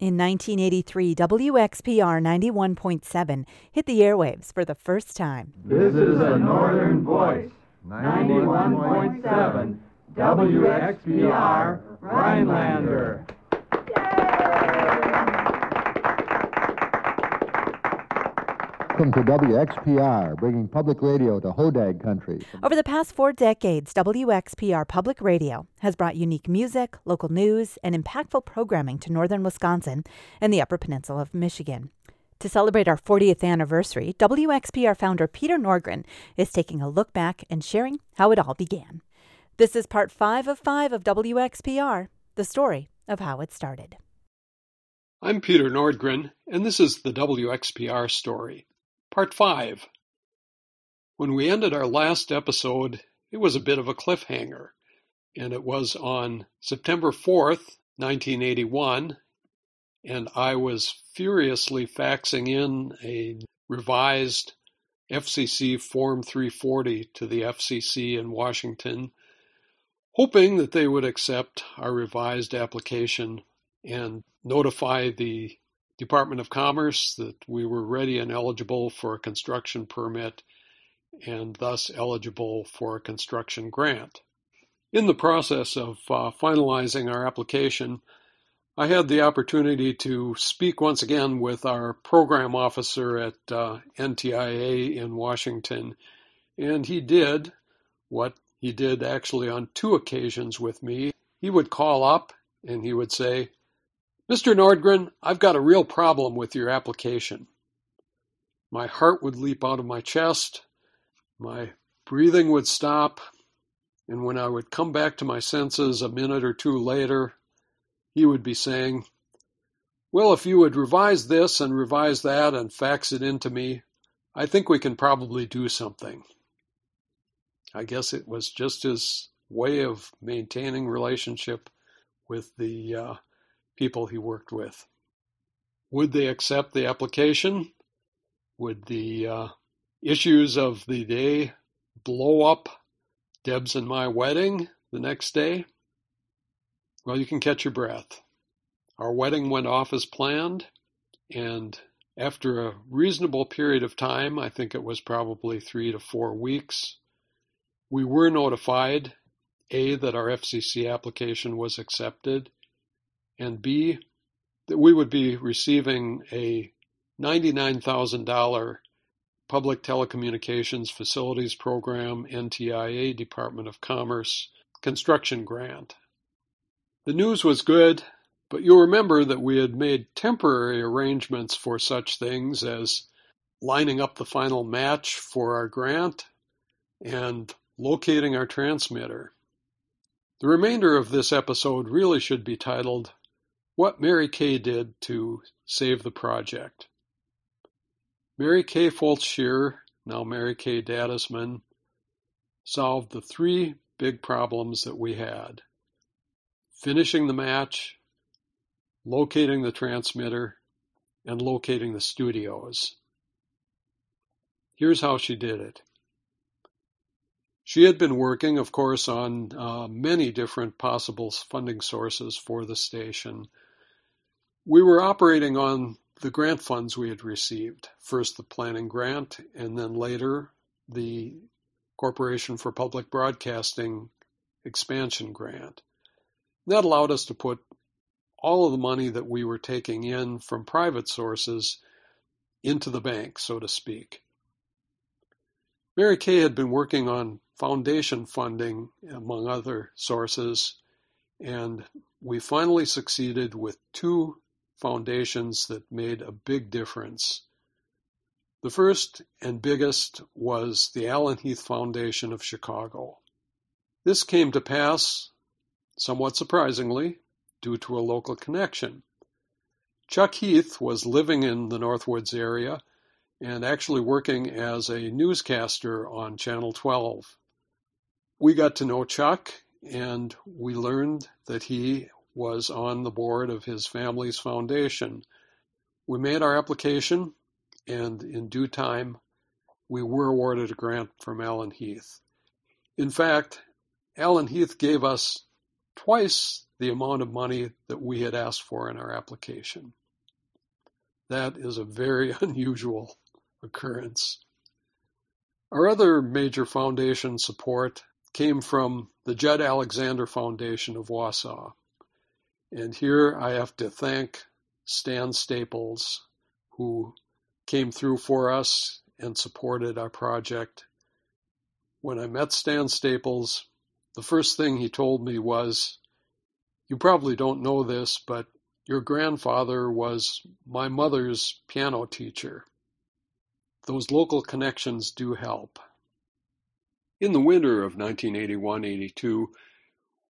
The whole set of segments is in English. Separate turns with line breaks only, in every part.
In 1983, WXPR 91.7 hit the airwaves for the first time.
This is a Northern Voice, 91.7 WXPR Rhinelander.
Welcome to WXPR, bringing public radio to Hodag country.
Over the past four decades, WXPR Public Radio has brought unique music, local news, and impactful programming to northern Wisconsin and the Upper Peninsula of Michigan. To celebrate our 40th anniversary, WXPR founder Peter Nordgren is taking a look back and sharing how it all began. This is part five of five of WXPR, the story of how it started.
I'm Peter Nordgren, and this is the WXPR story. Part 5 When we ended our last episode, it was a bit of a cliffhanger, and it was on September 4th, 1981, and I was furiously faxing in a revised FCC Form 340 to the FCC in Washington, hoping that they would accept our revised application and notify the Department of Commerce that we were ready and eligible for a construction permit and thus eligible for a construction grant. In the process of uh, finalizing our application, I had the opportunity to speak once again with our program officer at uh, NTIA in Washington, and he did what he did actually on two occasions with me. He would call up and he would say, Mr. Nordgren, I've got a real problem with your application. My heart would leap out of my chest, my breathing would stop, and when I would come back to my senses a minute or two later, he would be saying, Well, if you would revise this and revise that and fax it in to me, I think we can probably do something. I guess it was just his way of maintaining relationship with the uh, people he worked with. Would they accept the application? Would the uh, issues of the day blow up Deb's and my wedding the next day? Well, you can catch your breath. Our wedding went off as planned, and after a reasonable period of time, I think it was probably three to four weeks, we were notified A, that our FCC application was accepted, and B, that we would be receiving a $99,000 Public Telecommunications Facilities Program NTIA Department of Commerce construction grant. The news was good, but you'll remember that we had made temporary arrangements for such things as lining up the final match for our grant and locating our transmitter. The remainder of this episode really should be titled what Mary Kay did to save the project. Mary Kay Fultz now Mary Kay Dadisman, solved the three big problems that we had. Finishing the match, locating the transmitter, and locating the studios. Here's how she did it. She had been working, of course, on uh, many different possible funding sources for the station we were operating on the grant funds we had received. First the planning grant, and then later the Corporation for Public Broadcasting expansion grant. That allowed us to put all of the money that we were taking in from private sources into the bank, so to speak. Mary Kay had been working on foundation funding, among other sources, and we finally succeeded with two foundations that made a big difference. The first and biggest was the Allen Heath Foundation of Chicago. This came to pass, somewhat surprisingly, due to a local connection. Chuck Heath was living in the Northwoods area and actually working as a newscaster on Channel 12. We got to know Chuck and we learned that he was on the board of his family's foundation. We made our application, and in due time, we were awarded a grant from Allen Heath. In fact, Allen Heath gave us twice the amount of money that we had asked for in our application. That is a very unusual occurrence. Our other major foundation support came from the Judd Alexander Foundation of Wausau. And here I have to thank Stan Staples, who came through for us and supported our project. When I met Stan Staples, the first thing he told me was, You probably don't know this, but your grandfather was my mother's piano teacher. Those local connections do help. In the winter of 1981-82,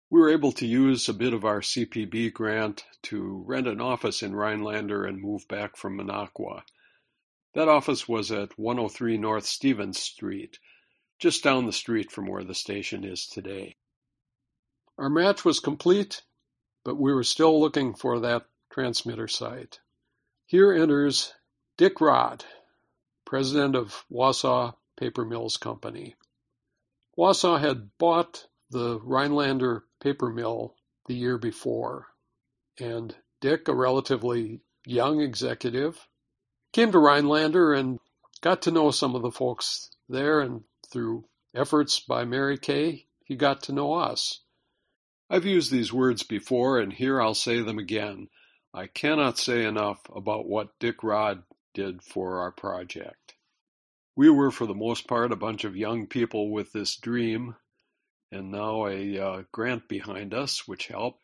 we were able to use a bit of our CPB grant to rent an office in Rhinelander and move back from Minocqua. That office was at 103 North Stevens Street, just down the street from where the station is today. Our match was complete, but we were still looking for that transmitter site. Here enters Dick Rod, president of Wausau Paper Mills Company. Wausau had bought the Rhinelander paper mill the year before, and Dick, a relatively young executive, came to Rhinelander and got to know some of the folks there, and through efforts by Mary Kay, he got to know us. I've used these words before, and here I'll say them again. I cannot say enough about what Dick Rod did for our project. We were, for the most part, a bunch of young people with this dream, and now a uh, grant behind us, which helped.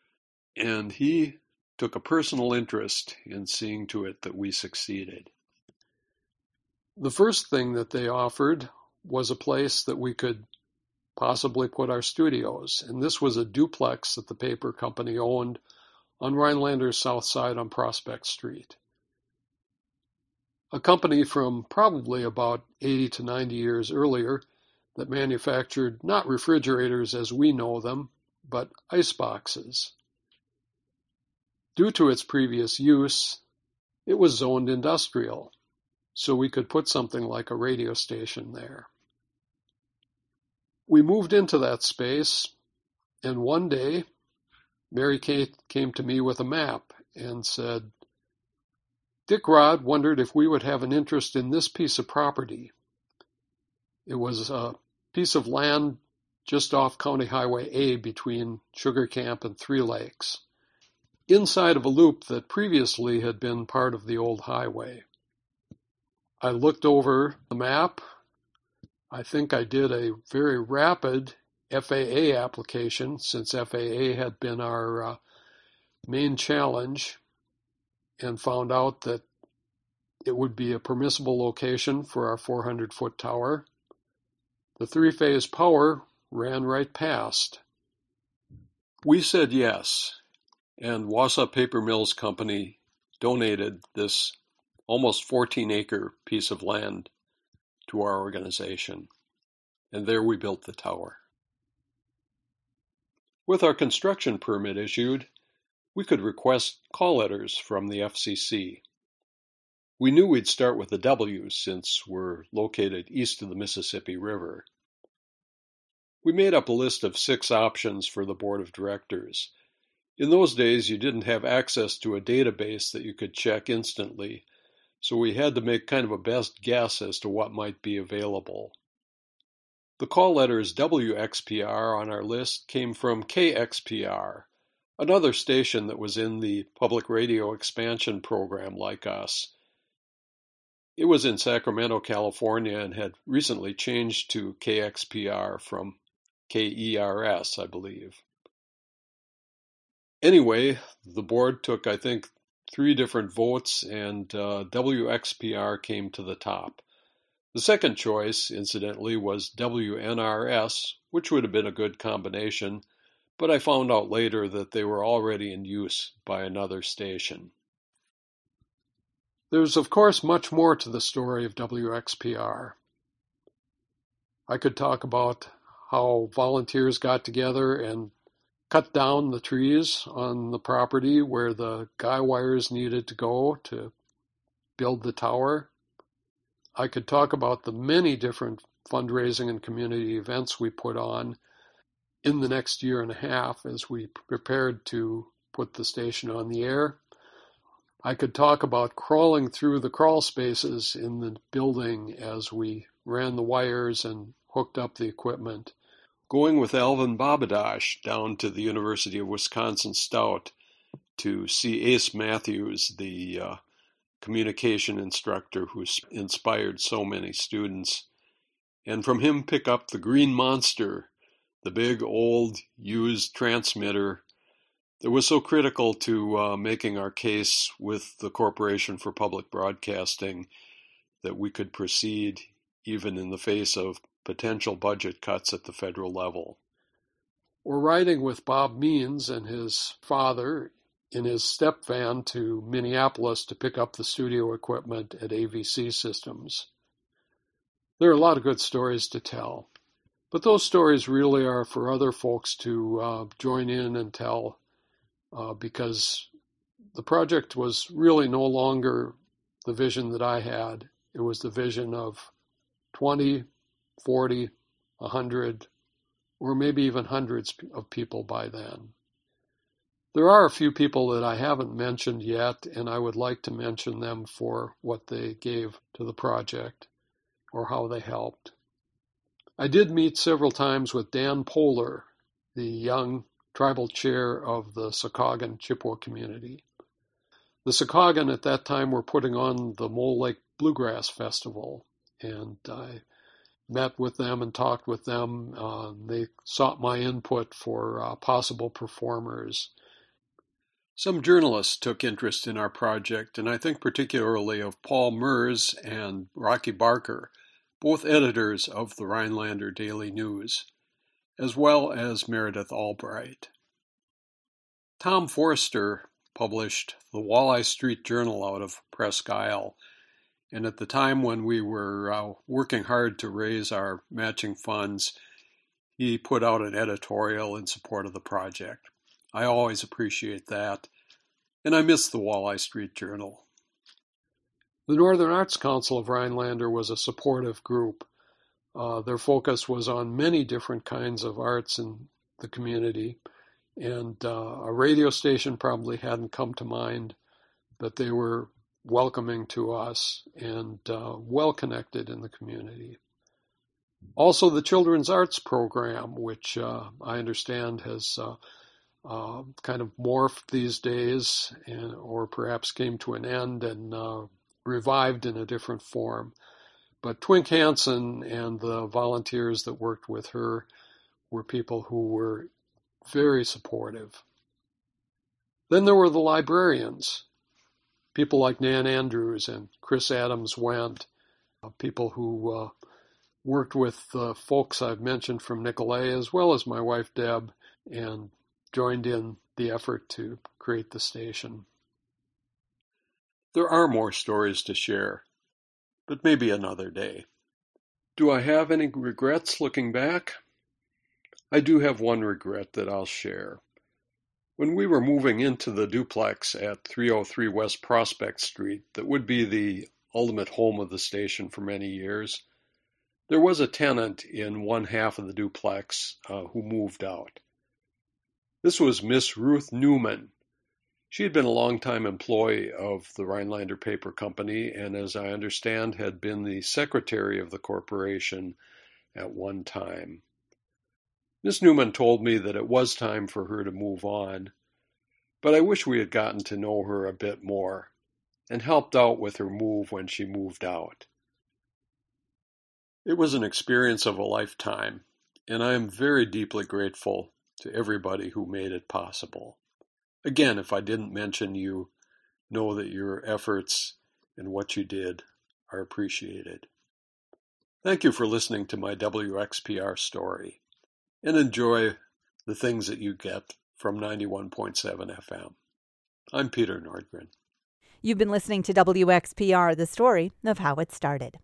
And he took a personal interest in seeing to it that we succeeded. The first thing that they offered was a place that we could possibly put our studios, and this was a duplex that the paper company owned on Rhinelander's south side on Prospect Street. A company from probably about 80 to 90 years earlier that manufactured not refrigerators as we know them, but ice boxes. Due to its previous use, it was zoned industrial, so we could put something like a radio station there. We moved into that space, and one day Mary Kay came to me with a map and said, Dick Rod wondered if we would have an interest in this piece of property. It was a piece of land just off County Highway A between Sugar Camp and Three Lakes, inside of a loop that previously had been part of the old highway. I looked over the map. I think I did a very rapid FAA application since FAA had been our uh, main challenge and found out that it would be a permissible location for our 400 foot tower. The three phase power ran right past. We said yes, and Wausau Paper Mills Company donated this almost 14 acre piece of land to our organization, and there we built the tower. With our construction permit issued, we could request call letters from the FCC. We knew we'd start with the W since we're located east of the Mississippi River. We made up a list of six options for the board of directors. In those days, you didn't have access to a database that you could check instantly, so we had to make kind of a best guess as to what might be available. The call letters WXPR on our list came from KXPR, another station that was in the public radio expansion program like us. It was in Sacramento, California, and had recently changed to KXPR from KERS, I believe. Anyway, the board took, I think, three different votes, and uh, WXPR came to the top. The second choice, incidentally, was WNRS, which would have been a good combination, but I found out later that they were already in use by another station. There's, of course, much more to the story of WXPR. I could talk about how volunteers got together and cut down the trees on the property where the guy wires needed to go to build the tower. I could talk about the many different fundraising and community events we put on in the next year and a half as we prepared to put the station on the air. I could talk about crawling through the crawl spaces in the building as we ran the wires and hooked up the equipment. Going with Alvin Babadosh down to the University of Wisconsin Stout to see Ace Matthews, the uh, communication instructor who's inspired so many students, and from him pick up the Green Monster, the big old used transmitter that was so critical to uh, making our case with the Corporation for Public Broadcasting that we could proceed even in the face of potential budget cuts at the federal level. We're riding with Bob Means and his father in his step van to Minneapolis to pick up the studio equipment at AVC Systems. There are a lot of good stories to tell, but those stories really are for other folks to uh, join in and tell uh, because the project was really no longer the vision that I had. It was the vision of 20, 40, 100, or maybe even hundreds of people by then. There are a few people that I haven't mentioned yet, and I would like to mention them for what they gave to the project or how they helped. I did meet several times with Dan Polar, the young tribal chair of the Sokaogon Chippewa community. The Sokaogon at that time were putting on the Mole Lake Bluegrass Festival, and I met with them and talked with them. Uh, they sought my input for uh, possible performers. Some journalists took interest in our project, and I think particularly of Paul Mers and Rocky Barker, both editors of the Rhinelander Daily News as well as Meredith Albright. Tom Forster published the Walleye Street Journal out of Presque Isle, and at the time when we were uh, working hard to raise our matching funds, he put out an editorial in support of the project. I always appreciate that, and I miss the Walleye Street Journal. The Northern Arts Council of Rhinelander was a supportive group uh, their focus was on many different kinds of arts in the community, and uh, a radio station probably hadn't come to mind, but they were welcoming to us and uh, well connected in the community. Also, the Children's Arts Program, which uh, I understand has uh, uh, kind of morphed these days, and, or perhaps came to an end and revived in a different form. But Twink Hansen and the volunteers that worked with her were people who were very supportive. Then there were the librarians, people like Nan Andrews and Chris Adams Went, uh, people who uh, worked with the folks I've mentioned from Nicolet, as well as my wife Deb, and joined in the effort to create the station. There are more stories to share but maybe another day. Do I have any regrets looking back? I do have one regret that I'll share. When we were moving into the duplex at 303 West Prospect Street, that would be the ultimate home of the station for many years, there was a tenant in one half of the duplex uh, who moved out. This was Miss Ruth Newman, she had been a long-time employee of the Rhinelander Paper Company and, as I understand, had been the secretary of the corporation at one time. Miss Newman told me that it was time for her to move on, but I wish we had gotten to know her a bit more and helped out with her move when she moved out. It was an experience of a lifetime, and I am very deeply grateful to everybody who made it possible. Again, if I didn't mention you, know that your efforts and what you did are appreciated. Thank you for listening to my WXPR story and enjoy the things that you get from 91.7 FM. I'm Peter Nordgren.
You've been listening to WXPR, the story of how it started.